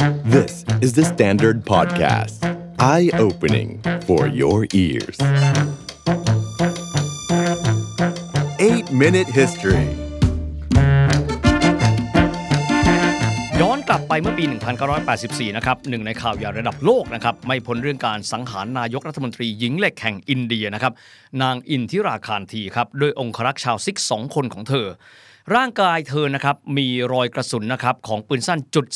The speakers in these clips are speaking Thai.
This is the Standard Podcast. Eye-opening for your ears. 8-Minute History ย้อนกลับไปเมื่อปี 1984 นะครับหนึ่งในข่าวใหญ่ระดับโลกนะครับ ไม่พ้นเรื่องการสังหารนายกรัฐมนตรีหญิงเหล็กแห่งอินเดียนะครับ นางอินทิราคารทีครับ โดยองครักษ์ชาวซิกสองคนของเธอ ร่างกายเธอนะครับมีรอยกระสุนนะครับของปืนสั้นจุด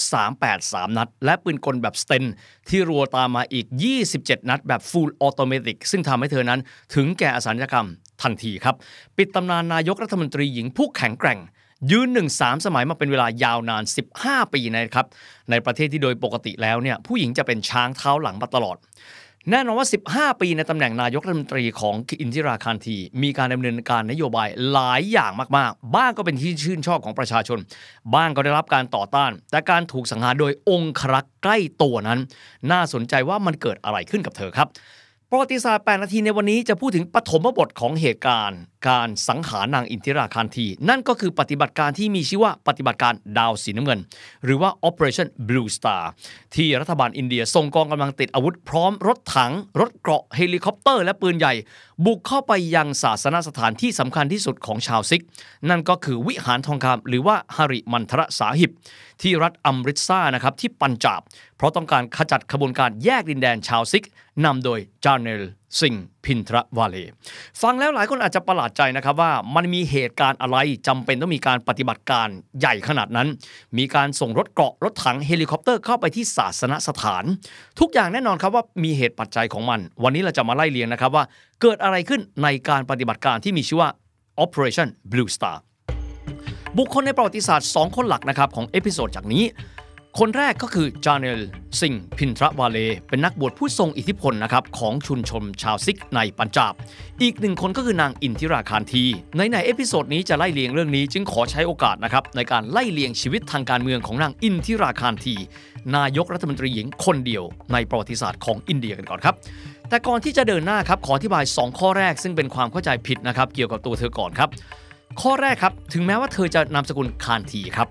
383 นัด และปืนกลแบบสเตนที่รัวตามมาอีก 27 นัด แบบฟูลออโตเมติกซึ่งทำให้เธอนั้นถึงแก่อสัญญกรรมทันทีครับ ปิดตำนานนายกรัฐมนตรีหญิงผู้แข็งแกร่งยืนหนึ่งสามสมัยมาเป็นเวลายาวนาน 15 ปีนะครับ ในประเทศที่โดยปกติแล้วเนี่ยผู้หญิงจะเป็นช้างเท้าหลังมาตลอด แน่นอนว่า 15 ปีในตำแหน่งนายกรัฐมนตรีของอินทิราคารที มีการดำเนินการนโยบายหลายอย่างมากๆ บ้างก็เป็นที่ชื่นชอบของประชาชน บ้างก็ได้รับการต่อต้าน แต่การถูกสังหารโดยองครักษ์ใกล้ตัวนั้น น่าสนใจว่ามันเกิดอะไรขึ้นกับเธอครับ ประวัติศาสตร์ 8 นาทีในวันนี้จะพูดถึงปฐมบทของเหตุการณ์ การสังหารนางอินทิราคารทีนั่นก็คือปฏิบัติการที่มีชื่อว่าปฏิบัติการดาวสีน้ำเงิน หรือว่า Operation Blue Star ที่รัฐบาลอินเดียส่งกองกำลังติดอาวุธพร้อมรถถัง รถเกราะเฮลิคอปเตอร์ และปืนใหญ่ บุกเข้าไปยังศาสนสถานที่สำคัญที่สุดของชาวซิกข์ นั่นก็คือวิหารทองคำหรือว่าฮาริมันทรสาหิบ ที่รัฐอัมริตซาร์นะครับที่ปัญจาบ เพราะต้องการขจัดขบวนการแยกดินแดนชาวซิกข์นำโดยจาเนล ซิงพินทรวาเล ฟังแล้วหลายคนอาจจะประหลาดใจนะครับว่ามันมีเหตุการณ์อะไรจำเป็นต้องมีการปฏิบัติการใหญ่ขนาดนั้น มีการส่งรถเกราะรถถังเฮลิคอปเตอร์เข้าไปที่ศาสนสถาน ทุกอย่างแน่นอนครับว่ามีเหตุปัจจัยของมัน วันนี้เราจะมาไล่เรียงนะครับว่า เกิดอะไรขึ้นในการปฏิบัติการที่มีชื่อว่า Operation Blue Star บุคคลในประวัติศาสตร์ 2 คนหลักนะครับของ episode จากนี้ คนแรกก็คือจาเนลซิงพินทรวาเล เป็นนักบวชผู้ทรงอิทธิพลนะครับของชุมชนชาวซิกข์ในปัญจาบ อีกหนึ่งคนก็คือนางอินทิราคานธี ในใน episode นี้จะไล่เรียงเรื่องนี้จึงขอใช้โอกาสนะครับในการไล่เรียงชีวิตทางการเมืองของนางอินทิราคานธี นายกรัฐมนตรีหญิงคนเดียวในประวัติศาสตร์ของอินเดียกันก่อนครับแต่ก่อนที่จะเดินหน้าครับขออธิบาย 2 ข้อแรกซึ่งเป็นความเข้าใจผิดนะครับเกี่ยวกับตัวเธอก่อนครับข้อแรกครับถึงแม้ว่าเธอจะนามสกุลคานธีครับ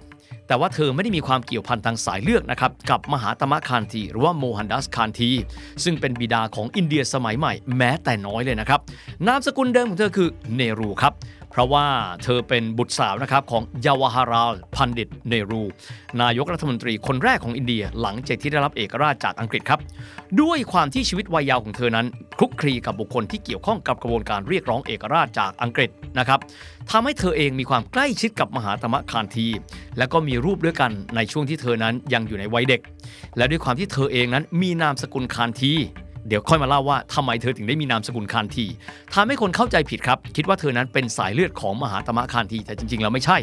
แต่ว่าเธอไม่ได้มีความเกี่ยวพันทางสายเลือดนะครับกับมหาตมะคานธีหรือว่าโมฮันดัสคานธี ซึ่งเป็นบิดาของอินเดียสมัยใหม่แม้แต่น้อยเลยนะครับนามสกุลเดิมของเธอคือเนรูครับ เพราะว่าเธอเป็นบุตรสาวนะครับของยาวาฮาราลพันดิตเนรู นายกรัฐมนตรีคนแรกของอินเดียหลังจากที่ได้รับเอกราชจากอังกฤษครับ ด้วยความที่ชีวิตวัยยาวของเธอนั้นคลุกคลีกับบุคคลที่เกี่ยวข้องกับกระบวนการเรียกร้องเอกราชจากอังกฤษนะครับทำให้เธอเองมีความใกล้ชิดกับมหาตมคานที และก็มีรูปด้วยกันในช่วงที่เธอนั้นยังอยู่ในวัยเด็ก และด้วยความที่เธอเองนั้นมีนามสกุลคานที เดี๋ยวค่อยมาเล่าว่าทำไมเธอถึงได้มีนามสกุลคานทีทำให้คนเข้าใจผิดครับ คิดว่าเธอนั้นเป็นสายเลือดของมหาตมะคานทีแต่จริง ๆ แล้วไม่ใช่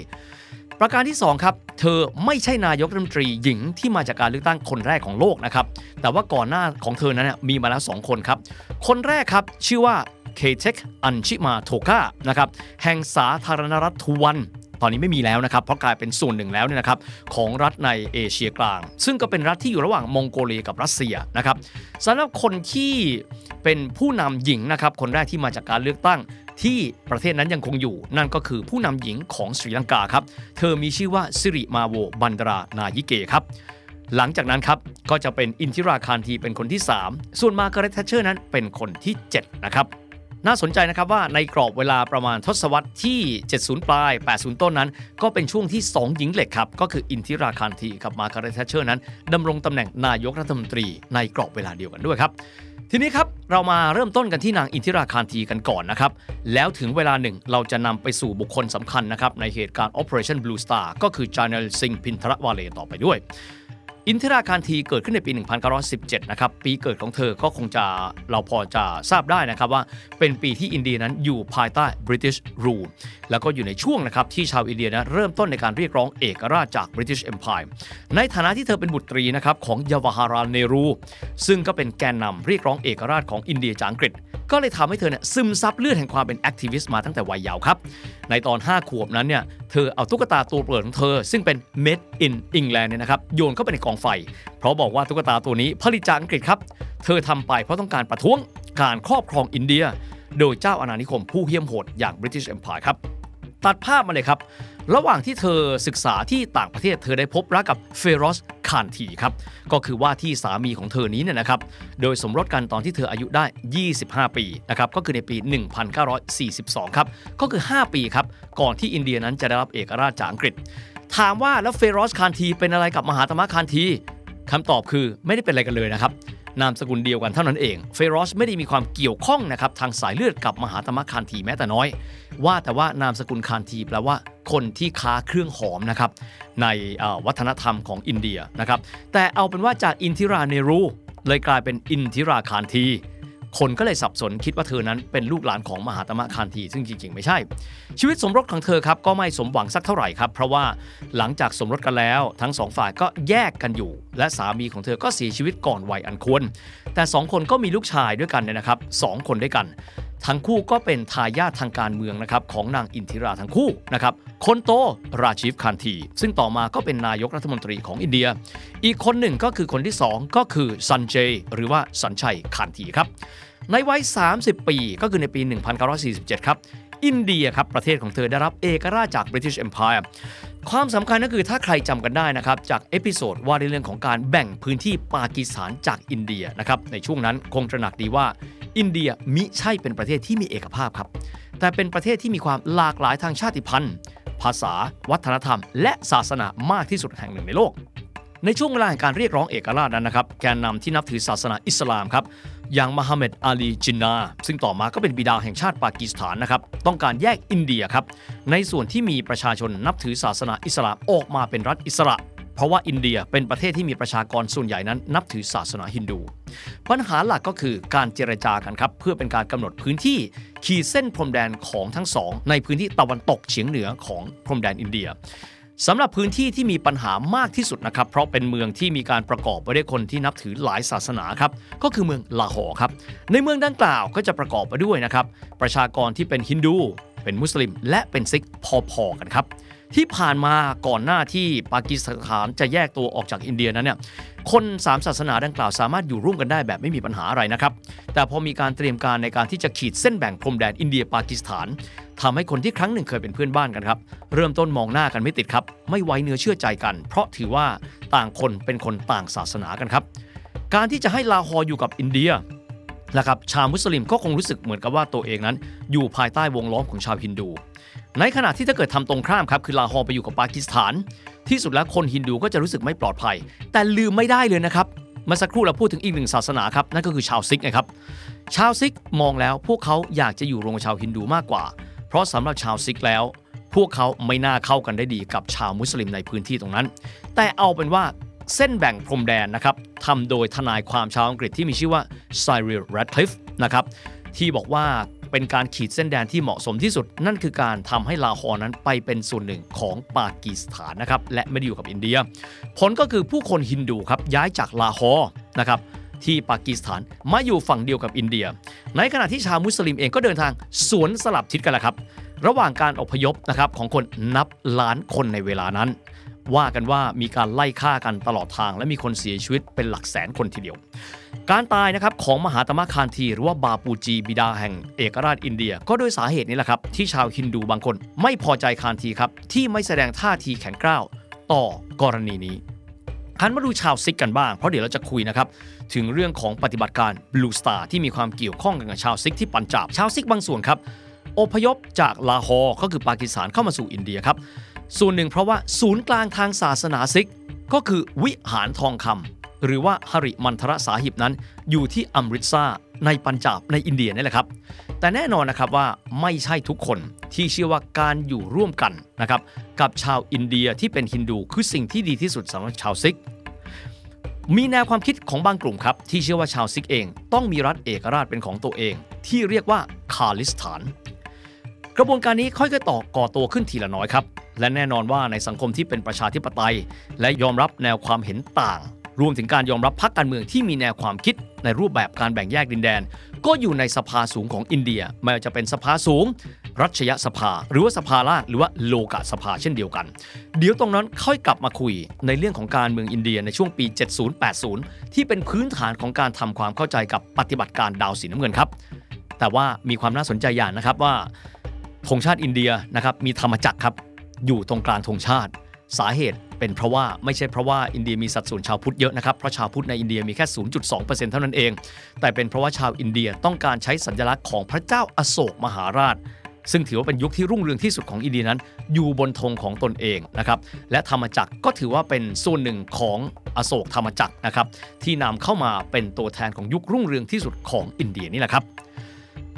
ประการที่ 2 ครับ เธอไม่ใช่นายกรัฐมนตรีหญิงที่มาจากการเลือกตั้งคนแรกของโลกนะครับแต่ว่าก่อนหน้าของเธอนั้นเนยมีมาแล้ว2คนครับ คนแรกครับชื่อว่าเคเทคอันชิมาโทกานะครับแห่งสาธารณรัฐทุวัน ตอนนี้ไม่มีแล้วนะครับเพราะกลายเป็นส่วนหนึ่งแล้วเนี่ยนะครับของรัฐในเอเชียกลาง ซึ่งก็เป็นรัฐที่อยู่ระหว่างมองโกเลียกับรัสเซียนะครับสำหรับคนที่เป็นผู้นำหญิงนะครับคนแรกที่มาจากการเลือกตั้งที่ประเทศนั้นยังคงอยู่ นั่นก็คือผู้นำหญิงของศรีลังกาครับ เธอมีชื่อว่าสิริมาโวบันดรานายิเกครับ หลังจากนั้นครับ ก็จะเป็นอินทิราคานธีเป็นคนที่ 3 ส่วนมาร์กาเรตแทตเชอร์นั้นเป็นคนที่ 7 นะครับ น่าสนใจนะครับว่าในกรอบเวลาประมาณทศวรรษที่ 70 ปลาย 80 ต้นนั้น ก็เป็นช่วงที่ 2 หญิงเหล็กครับ ก็คืออินทิราคานธีกับมาร์กาเรตแทตเชอร์นั้นดำรงตำแหน่งนายกรัฐมนตรีในกรอบเวลาเดียวกันด้วยครับทีนี้ครับ เรามาเริ่มต้นกันที่นางอินทิราคานธีกันก่อนนะครับ แล้วถึงเวลาหนึ่งเราจะนำไปสู่บุคคลสำคัญนะครับ ในเหตุการณ์ Operation Blue Star ก็คือจาเนลซิงพินทรวาเลต่อไปด้วย อินทิราคานธีเกิดขึ้นในปี 1917 นะครับ ปีเกิดของเธอก็คงจะเราพอจะทราบได้นะครับว่าเป็นปีที่อินเดียนั้นอยู่ภายใต้ British Rule แล้วก็อยู่ในช่วงนะครับที่ชาวอินเดียนะเริ่มต้นในการเรียกร้องเอกราชจาก British Empire ในฐานะที่เธอเป็นบุตรีนะครับของยาวาฮาราลเนรู ซึ่งก็เป็นแกนนำเรียกร้องเอกราชของอินเดียจากอังกฤษ ก็เลยทำให้เธอเนี่ยซึมซับเลือดแห่งความเป็น activist มาตั้งแต่วัยเยาว์ครับ ในตอน 5 ขวบนั้นเนี่ยเธอเอาตุ๊กตาตัวโปรดของเธอ ซึ่งเป็น made in England เนี่ยนะครับโยนเข้าไปในกองไฟ เพราะบอกว่าตุ๊กตาตัวนี้ผลิตจากอังกฤษครับ เธอทำไปเพราะต้องการประท้วงการครอบครองอินเดีย โดยเจ้าอาณานิคมผู้เหี้ยมโหดอย่าง British Empire ครับ ตัดภาพมาเลยครับ ระหว่างที่เธอศึกษาที่ต่างประเทศเธอได้พบรักกับเฟโรสคานธีครับ ก็คือว่าที่สามีของเธอนี้เนี่ยนะครับ โดยสมรสกันตอนที่เธออายุได้ 25 ปีนะครับ ก็คือในปี 1942 ครับ ก็คือ 5 ปีครับ ก่อนที่อินเดียนั้นจะได้รับเอกราชจากอังกฤษ ถามว่าแล้วเฟโรสคานธีเป็นอะไรกับมหาตมะคานธีคำตอบคือไม่ได้เป็นอะไรกันเลยนะครับนามสกุลเดียวกันเท่านั้นเอง เฟโรสไม่ได้มีความเกี่ยวข้องนะครับทางสายเลือดกับมหาตมะคานธีแม้แต่น้อย ว่าแต่ว่านามสกุลคานทีแปลว่าคนที่ค้าเครื่องหอมนะครับในวัฒนธรรมของอินเดียนะครับแต่เอาเป็นว่าจากอินทิราเนรูเลยกลายเป็นอินทิราคานที คนก็เลยสับสนคิดว่าเธอนั้นเป็นลูกหลานของมหาตมะคานทีซึ่งจริงๆ ไม่ใช่ ชีวิตสมรสของเธอครับก็ไม่สมหวังสักเท่าไหร่ครับเพราะว่าหลังจากสมรสกันแล้ว ทั้งสองฝ่ายก็แยกกันอยู่ และสามีของเธอก็เสียชีวิตก่อนวัยอันควร แต่สองคนก็มีลูกชายด้วยกันเนี่ยนะครับสองคนด้วยกัน ทั้งคู่ก็เป็นทายาททางการเมืองนะครับของนางอินทิราทั้งคู่นะครับคนโตราชีฟคานธี ซึ่งต่อมาก็เป็นนายกรัฐมนตรีของอินเดีย อีกคนหนึ่งก็คือคนที่ 2 ก็คือซันเจหรือว่าสันชัยคานธีครับในวัย 30 ปีก็คือในปี 1947 ครับอินเดียครับประเทศของเธอได้รับเอกราชจาก British Empire ความสำคัญก็คือถ้าใครจำกันได้นะครับ จาก episode ว่าในเรื่องของการแบ่งพื้นที่ปากีสถานจากอินเดียนะครับในช่วงนั้นคงตระหนักดีว่า อินเดียมิใช่เป็นประเทศที่มีเอกภาพครับ แต่เป็นประเทศที่มีความหลากหลายทางชาติพันธุ์ ภาษา วัฒนธรรม และศาสนามากที่สุดแห่งหนึ่งในโลก ในช่วงเวลาแห่งการเรียกร้องเอกราชนั้นนะครับ แกนนำที่นับถือศาสนาอิสลามครับ อย่างมหาเมดอาลีจินนา ซึ่งต่อมาก็เป็นบิดาแห่งชาติปากีสถานนะครับ ต้องการแยกอินเดียครับ ในส่วนที่มีประชาชนนับถือศาสนาอิสลามออกมาเป็นรัฐอิสระ เพราะว่าอินเดียเป็นประเทศที่มีประชากรส่วนใหญ่นั้น นับถือศาสนาฮินดู ปัญหาหลักก็คือการเจรจากันครับเพื่อเป็นการกำหนดพื้นที่ขีดเส้นพรมแดนของทั้งสองในพื้นที่ตะวันตกเฉียงเหนือของพรมแดนอินเดียสำหรับพื้นที่ที่มีปัญหามากที่สุดนะครับ เพราะเป็นเมืองที่มีการประกอบไปด้วยคนที่นับถือหลายศาสนาครับก็คือเมืองลาหอครับ ในเมืองดังกล่าวก็จะประกอบไปด้วยนะครับประชากรที่เป็นฮินดู เป็นมุสลิม และเป็นซิกพอๆกันครับ ที่ผ่านมาก่อนหน้าที่ปากีสถานจะแยกตัวออกจากอินเดียนั้นเนี่ยคนสามศาสนาดังกล่าวสามารถอยู่ร่วมกันได้แบบไม่มีปัญหาอะไรนะครับ แต่พอมีการเตรียมการในการที่จะขีดเส้นแบ่งพรมแดนอินเดียปากีสถานทำให้คนที่ครั้งหนึ่งเคยเป็นเพื่อนบ้านกันครับ เริ่มต้นมองหน้ากันไม่ติดครับ ไม่ไว้เนื้อเชื่อใจกัน เพราะถือว่าต่างคนเป็นคนต่างศาสนากันครับ การที่จะให้ลาฮอร์อยู่กับอินเดียนะครับชาวมุสลิมก็คงรู้สึกเหมือนกับว่าตัวเองนั้น อยู่ภายใต้วงล้อมของชาวฮินดู ในขณะที่ถ้าเกิดทำตรงข้ามครับคือลาฮอร์ไปอยู่กับปากีสถาน ที่สุดแล้วคนฮินดูก็จะรู้สึกไม่ปลอดภัย แต่ลืมไม่ได้เลยนะครับเมื่อสักครู่เราพูดถึงอีกหนึ่งศาสนาครับนั่นก็คือชาวซิกข์นะครับชาวซิกข์มองแล้วพวกเขาอยากจะอยู่รวมกับชาวฮินดูมากกว่า เพราะสำหรับชาวซิกข์แล้ว พวกเขาไม่น่าเข้ากันได้ดีกับชาวมุสลิมในพื้นที่ตรงนั้น แต่เอาเป็นว่าเส้นแบ่งพรมแดนนะครับทำโดยทนายความชาวอังกฤษที่มีชื่อว่าไซริลแรดคลิฟนะครับที่บอกว่า เป็นการขีดเส้นแดนที่เหมาะสมที่สุด นั่นคือการทำให้ลาฮอร์นั้นไปเป็นส่วนหนึ่งของปากีสถานนะครับและไม่ได้อยู่กับอินเดีย ผลก็คือผู้คนฮินดูครับย้ายจากลาฮอร์นะครับที่ปากีสถานมาอยู่ฝั่งเดียวกับอินเดีย ในขณะที่ชาวมุสลิมเองก็เดินทางสวนสลับทิศกันแหละครับ ระหว่างการอพยพนะครับของคนนับล้านคนในเวลานั้น ว่ากันว่ามีการไล่ฆ่ากันตลอดทาง และมีคนเสียชีวิตเป็นหลักแสนคนทีเดียว การตายนะครับของมหาตมะคานธีหรือว่าบาปูจีบิดาแห่งเอกราชอินเดีย ก็ด้วยสาเหตุนี้แหละครับที่ชาวฮินดูบางคน ไม่พอใจคานธีครับที่ไม่แสดงท่าทีแข็งกร้าวต่อกรณีนี้หันมาดูชาวซิกข์กันบ้าง เพราะเดี๋ยวเราจะคุยนะครับ ถึงเรื่องของปฏิบัติการ Blue Star ที่มีความเกี่ยวข้องกับชาวซิกข์ที่ปัญจาบ ชาวซิกข์บางส่วนครับอพยพจากลาฮอร์ก็คือปากีสถานเข้ามาสู่อินเดียครับ ส่วนหนึ่งเพราะว่าศูนย์กลางทางศาสนาซิกข์ ก็คือวิหารทองคำหรือว่าฮาริมันทรสาหิบนั้น อยู่ที่อัมริตซาร์ในปัญจาบในอินเดียนี่แหละครับ แต่แน่นอนนะครับว่าไม่ใช่ทุกคนที่เชื่อว่าการอยู่ร่วมกันนะครับกับชาวอินเดียที่เป็นฮินดูคือสิ่งที่ดีที่สุดสำหรับชาวซิกข์ มีแนวความคิดของบางกลุ่มครับ ที่เชื่อว่าชาวซิกข์เอง ต้องมีรัฐเอกราชเป็นของตัวเอง ที่เรียกว่าคาลิสถาน กระบวนการนี้ค่อยๆต่อก่อตัวขึ้นทีละน้อยครับ และแน่นอนว่าในสังคมที่เป็นประชาธิปไตย และยอมรับแนวความเห็นต่าง รวมถึงการยอมรับพรรคการเมืองที่มีแนวความคิดในรูปแบบการแบ่งแยกดินแดน ก็อยู่ในสภาสูงของอินเดียไม่ว่าจะเป็นสภาสูง รัชยสภา หรือว่าสภาล่างหรือว่าโลกาสภาเช่นเดียวกัน เดี๋ยวตรงนั้นค่อยกลับมาคุยในเรื่องของการเมืองอินเดียในช่วงปี 70-80 ที่เป็นพื้นฐานของการทำความเข้าใจกับปฏิบัติการดาวสีน้ำเงินครับ แต่ว่ามีความน่าสนใจอย่างนะครับว่าธงชาติอินเดียนะครับมีธรรมจักรครับ อยู่ตรงกลางธงชาติ สาเหตุเป็นเพราะว่าไม่ใช่เพราะว่าอินเดียมีสัดส่วนชาวพุทธเยอะนะครับเพราะชาวพุทธในอินเดียมีแค่ 0.2%เท่านั้นเอง แต่เป็นเพราะว่าชาวอินเดียต้องการใช้สัญลักษณ์ของพระเจ้าอโศกมหาราช ซึ่งถือว่าเป็นยุคที่รุ่งเรืองที่สุดของอินเดียนั้น อยู่บนธงของตนเองนะครับและธรรมจักรก็ถือว่าเป็นส่วนหนึ่งของอโศกธรรมจักรนะครับที่นำเข้ามาเป็นตัวแทนของยุครุ่งเรืองที่สุดของอินเดียนี่แหละครับ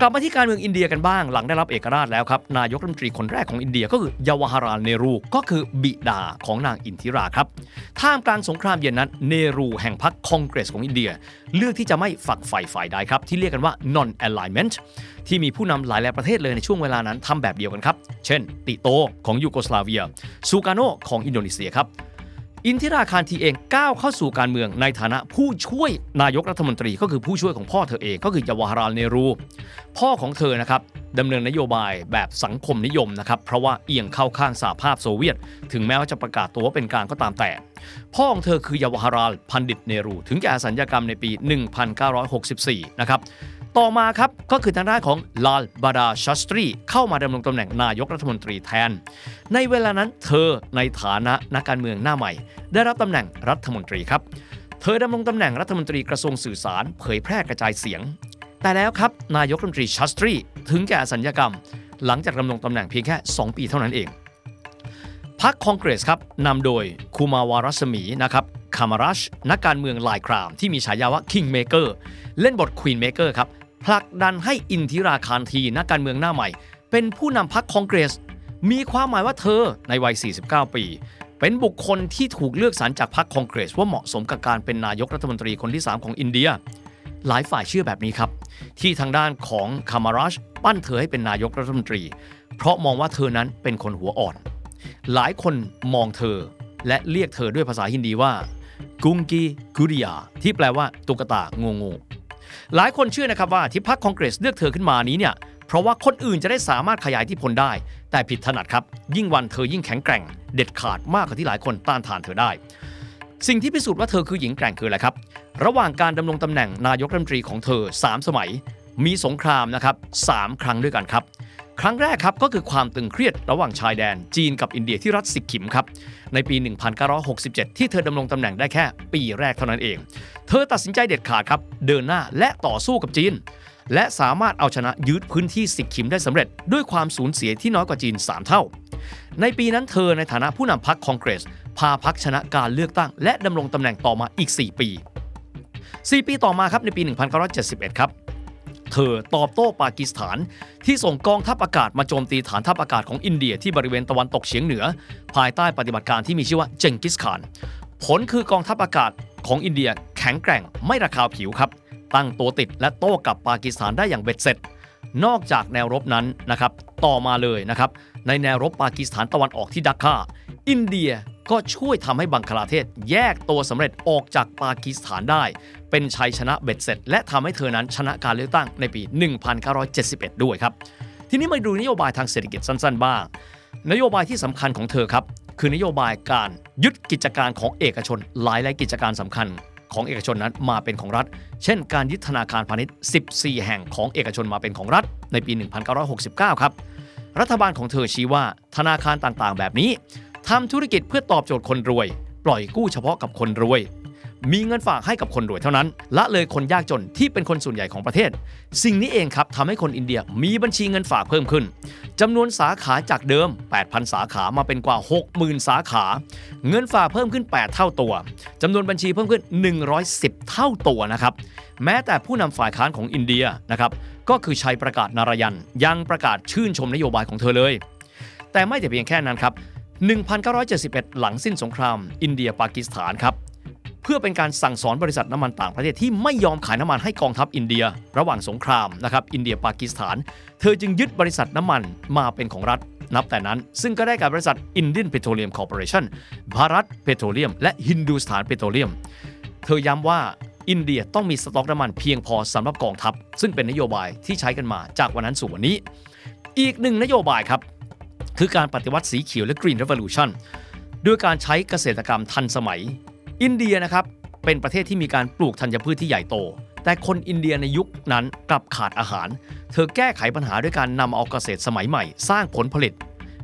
กลับมาที่การเมืองอินเดียกันบ้างหลังได้รับเอกราชแล้วครับ นายกรัฐมนตรีคนแรกของอินเดียก็คือเยาวาราลเนรูก็คือบิดาของนางอินทิราครับท่ามกลางสงครามเย็นนั้นเนห์รูแห่งพรรคคองเกรสของอินเดีย เลือกที่จะไม่ฝักใฝ่ฝ่ายใดครับ ที่เรียกกันว่า non alignment ที่มีผู้นำหลายหลายประเทศเลยในช่วงเวลานั้นทำแบบเดียวกันครับ เช่น ติโตของยูโกสลาเวียซูการ์โนของอินโดนีเซียครับ อินทิราคานธีเองก้าวเข้าสู่การเมืองในฐานะผู้ช่วยนายกรัฐมนตรี ก็คือผู้ช่วยของพ่อเธอเองก็คือยาวาหะราลเนห์รู พ่อของเธอนะครับดำเนินนโยบายแบบสังคมนิยมนะครับเพราะว่าเอียงเข้าข้างสหภาพโซเวียต ถึงแม้ว่าจะประกาศตัวว่าเป็นกลางก็ตามแต่ พ่อของเธอคือยาวาหะราลบัณฑิตเนห์รู ถึงแก่อสัญกรรมในปี 1964 นะครับ ต่อมาครับก็คือทางด้านของลาลบาฮาดูร์ชาสตรีเข้ามาดำรงตำแหน่งนายกรัฐมนตรีแทน ในเวลานั้นเธอในฐานะนักการเมืองหน้าใหม่ ได้รับตำแหน่งรัฐมนตรีครับ เธอดำรงตำแหน่งรัฐมนตรีกระทรวงสื่อสาร เผยแพร่กระจายเสียง แต่แล้วครับนายกรัฐมนตรีชาสตรีถึงแก่อสัญกรรม หลังจากดำรงตำแหน่งเพียงแค่ 2 ปีเท่านั้นเองพรรคคองเกรสครับนำโดยคูมาวารัศมีนะครับคามารัชนักการเมืองลายครามที่มีฉายาว่า King Maker เล่นบท Queen Maker ครับ ผลักดันให้อินทิราคารทีนักการเมืองหน้าใหม่ เป็นผู้นำพรรคคองเกรส มีความหมายว่าเธอในวัย 49 ปี เป็นบุคคลที่ถูกเลือกสรรจากพรรคคองเกรส ว่าเหมาะสมกับการเป็นนายกรัฐมนตรีคนที่ 3 ของอินเดีย หลายฝ่ายเชื่อแบบนี้ครับ ที่ทางด้านของคามารัชปั้นเธอให้เป็นนายกรัฐมนตรี เพราะมองว่าเธอนั้นเป็นคนหัวอ่อน หลายคนมองเธอและเรียกเธอด้วยภาษาฮินดีว่ากุงกีกุริยาที่แปลว่าตุ๊กตางงง หลายคนเชื่อนะครับว่าที่พรรคคองเกรสเลือกเธอขึ้นมานี้เนี่ยเพราะว่าคนอื่นจะได้สามารถขยายที่พลได้ แต่ผิดถนัดครับ ยิ่งวันเธอยิ่งแข็งแกร่ง เด็ดขาดมากกว่าที่หลายคนต้านทานเธอได้ สิ่งที่พิสูจน์ว่าเธอคือหญิงแกร่งคืออะไรครับ ระหว่างการดำรงตำแหน่งนายกรัฐมนตรีของเธอ 3 สมัย มีสงครามนะครับสามครั้งด้วยกันครับ ครั้งแรกครับก็คือความตึงเครียดระหว่างชายแดน จีนกับอินเดียที่รัฐสิกขิมครับในปี 1967 ที่เธอดำรงตำแหน่งได้แค่ ปีแรกเท่านั้นเอง เธอตัดสินใจเด็ดขาดครับ เดินหน้าและต่อสู้กับจีน และสามารถเอาชนะยึดพื้นที่สิกขิมได้สำเร็จ ด้วยความสูญเสียที่น้อยกว่าจีน 3 เท่า ในปีนั้นเธอในฐานะผู้นำพรรคคองเกรส พาพรรคชนะการเลือกตั้ง และดำรงตำแหน่งต่อมาอีก 4 ปี 4 ปีต่อมาครับในปี 1971 ครับ เธอตอบโต้ปากีสถาน ที่ส่งกองทัพอากาศมาโจมตีฐานทัพอากาศของอินเดียที่บริเวณตะวันตกเฉียงเหนือ ภายใต้ปฏิบัติการที่มีชื่อว่าเจงกิสข่าน ผลคือกองทัพอากาศของอินเดียแข็งแกร่งไม่ระคาวผิวครับ ตั้งตัวติดและโต้กับปากีสถานได้อย่างเบ็ดเสร็จ นอกจากแนวรบนั้นนะครับต่อมาเลยนะครับในแนวรบปากีสถานตะวันออกที่ดักคา อินเดียก็ช่วยทำให้บังคลาเทศแยกตัวสำเร็จออกจากปากีสถานได้ เป็นชัยชนะเบ็ดเสร็จ และทำให้เธอนั้นชนะการเลือกตั้งในปี 1971 ด้วยครับ ทีนี้มาดูนโยบายทางเศรษฐกิจสั้นๆ บ้าง นโยบายที่สำคัญของเธอครับคือนโยบายการยึดกิจการของเอกชนหลายหลายกิจการสำคัญของเอกชนนั้นมาเป็นของรัฐ เช่น การยึดธนาคารพาณิชย์ 14 แห่งของเอกชนมาเป็นของรัฐในปี 1969 ครับ รัฐบาลของเธอชี้ว่าธนาคารต่างๆ แบบนี้ ทำธุรกิจเพื่อตอบโจทย์คนรวย ปล่อยกู้เฉพาะกับคนรวย มีเงินฝากให้กับคนรวยเท่านั้น ละเลยคนยากจนที่เป็นคนส่วนใหญ่ของประเทศ สิ่งนี้เองครับทำให้คนอินเดียมีบัญชีเงินฝากเพิ่มขึ้นจำนวนสาขาจากเดิม 8,000 สาขามาเป็นกว่า 60,000 สาขา เงินฝากเพิ่มขึ้น 8 เท่าตัวจำนวนบัญชีเพิ่มขึ้น 110 เท่าตัวนะครับแม้แต่ผู้นำฝ่ายค้านของอินเดียนะครับก็คือชัยประกาศนารยันยังประกาศชื่นชมนโยบายของเธอเลย แต่ไม่แต่เพียงแค่นั้นครับ 1971 หลังสิ้นสงคราม อินเดียปากีสถานครับเพื่อเป็นการสั่งสอนบริษัทน้ำมันต่างประเทศที่ไม่ยอมขายน้ำมันให้กองทัพอินเดีย ระหว่างสงครามนะครับอินเดียปากีสถาน เธอจึงยึดบริษัทน้ำมันมาเป็นของรัฐ นับแต่นั้น ซึ่งก็ได้กับบริษัท Indian Petroleum Corporation ภารัตเพโตรเลียม และฮินดูสถานเพโตรเลียม เธอย้ำว่าอินเดียต้องมีสต็อกน้ำมันเพียงพอสำหรับกองทัพซึ่งเป็นนโยบายที่ใช้กันมาจากวันนั้นสู่วันนี้ อีกหนึ่งนโยบายครับ คือการปฏิวัติสีเขียวและ Green Revolution ด้วยการใช้เกษตรกรรมทันสมัย อินเดียนะครับเป็นประเทศที่มีการปลูกธัญพืชที่ใหญ่โต แต่คนอินเดียในยุคนั้นกลับขาดอาหาร เธอแก้ไขปัญหาด้วยการนำเอาเกษตรสมัยใหม่ สร้างผลผลิต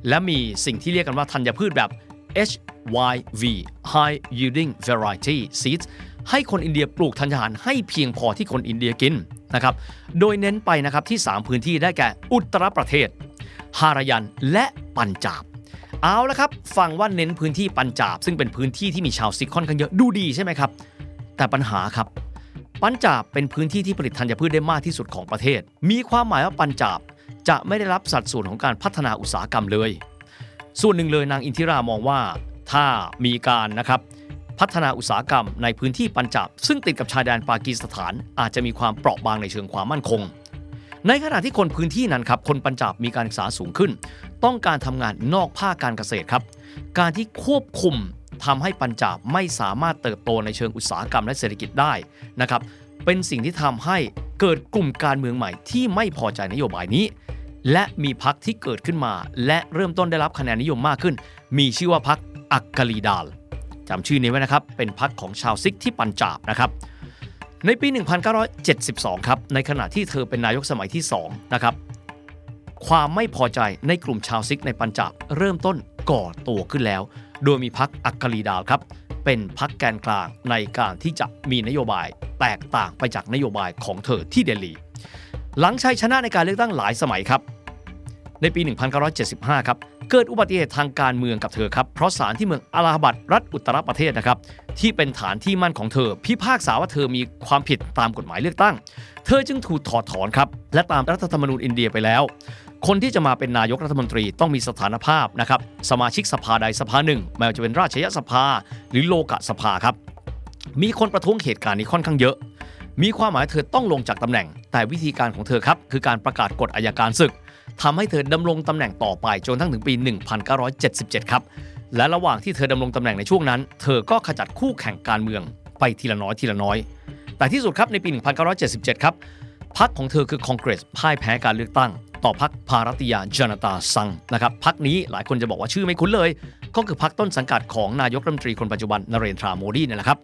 และมีสิ่งที่เรียกกันว่าธัญพืชแบบ HYV High Yielding Variety Seeds ให้คนอินเดียปลูกธัญญาหารให้เพียงพอที่คนอินเดียกินนะครับ โดยเน้นไปนะครับที่ 3 พื้นที่ได้แก่อุตตรประเทศ ฮารายัน และปัญจาบ เอาละครับฟังว่าเน้นพื้นที่ปัญจาบ ซึ่งเป็นพื้นที่ที่มีชาวซิกค่อนข้างเยอะดูดีใช่ไหมครับ แต่ปัญหาครับ ปัญจาบเป็นพื้นที่ที่ผลิตธัญพืชได้มากที่สุดของประเทศ มีความหมายว่าปัญจาบจะไม่ได้รับสัดส่วนของการพัฒนาอุตสาหกรรมเลย ส่วนหนึ่งเลยนางอินทิรามองว่าถ้ามีการนะครับพัฒนาอุตสาหกรรมในพื้นที่ปัญจาบซึ่งติดกับชายแดนปากีสถานอาจจะมีความเปราะบางในเชิงความมั่นคง ในขณะที่คนพื้นที่นั้นครับคนปัญจาบมีการศึกษาสูงขึ้น ต้องการทำงานนอกภาคการเกษตรครับ การที่ควบคุมทำให้ปัญจาบไม่สามารถเติบโตในเชิงอุตสาหกรรมและเศรษฐกิจได้นะครับเป็นสิ่งที่ทำให้เกิดกลุ่มการเมืองใหม่ที่ไม่พอใจนโยบายนี้ และมีพักที่เกิดขึ้นมา และเริ่มต้นได้รับคะแนนนิยมมากขึ้น มีชื่อว่าพักอักกลีดาลจำชื่อนี้ไว้นะครับ เป็นพักของชาวซิกที่ปัญจาบนะครับ ในปี 1972 ครับ ในขณะที่เธอเป็นนายกสมัยที่ 2 นะครับ ความไม่พอใจในกลุ่มชาวซิกในปัญจาบเริ่มต้นก่อตัวขึ้นแล้ว โดยมีพักอักกลีดาลครับ เป็นพักแกนกลางในการที่จะมีนโยบายแตกต่างไปจากนโยบายของเธอที่เดลี หลังชัยชนะในการเลือกตั้งหลายสมัยครับ ในปี 1975 ครับ เกิดอุบัติเหตุทางการเมืองกับเธอครับ เพราะศาลที่เมืองอาลาบัดรัฐอุตรประเทศนะครับ ที่เป็นฐานที่มั่นของเธอ พิพากษาว่าเธอมีความผิดตามกฎหมายเลือกตั้ง เธอจึงถูกถอดถอนครับ และตามรัฐธรรมนูญอินเดียไปแล้ว คนที่จะมาเป็นนายกรัฐมนตรีต้องมีสถานภาพนะครับสมาชิกสภาใดสภาหนึ่งไม่ว่าจะเป็นราชยสภา หรือโลกสภาครับ มีคนประท้วงเหตุการณ์นี้ค่อนข้างเยอะมีความหมายเธอต้องลงจากตำแหน่ง แต่วิธีการของเธอครับ คือการประกาศกฎอายการศึก ทำให้เธอดำรงตำแหน่งต่อไปจนทั้งถึงปี 1977 ครับ และระหว่างที่เธอดำรงตำแหน่งในช่วงนั้น เธอก็ขจัดคู่แข่งการเมืองไปทีละน้อยทีละน้อย แต่ที่สุดครับในปี 1977 ครับพรรคของเธอคือคอนเกรสพ่ายแพ้การเลือกตั้ง ต่อพรรคภารัติยาจานาตาซังนะครับพรรคนี้หลายคนจะบอกว่าชื่อไม่คุ้นเลย ก็คือพรรคต้นสังกัดของนายกรัฐมนตรีคนปัจจุบันนเรนทราโมดีนี่แหละครับ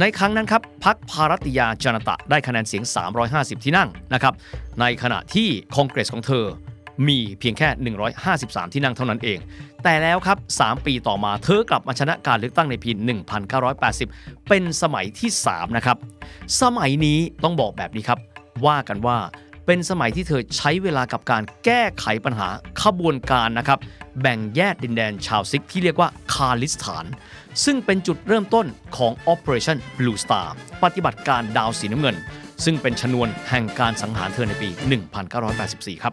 ในครั้งนั้นครับพรรคภารัติยาจานาตะได้คะแนนเสียง 350 ที่นั่งนะครับในขณะที่คอนเกรสของเธอ มีเพียงแค่ 153 ที่นั่งเท่านั้นเอง แต่แล้วครับ 3 ปีต่อมาเธอกลับมาชนะการเลือกตั้งในปี 1980 เป็นสมัยที่ 3 นะครับ สมัยนี้ต้องบอกแบบนี้ครับ ว่ากันว่าเป็นสมัยที่เธอใช้เวลากับการแก้ไขปัญหาขบวนการนะครับ แบ่งแยกดินแดนชาวซิกที่เรียกว่าคาลิสถาน ซึ่งเป็นจุดเริ่มต้นของ Operation Blue Star ปฏิบัติการดาวสีน้ำเงิน ซึ่งเป็นชนวนแห่งการสังหารเธอในปี 1984 ครับ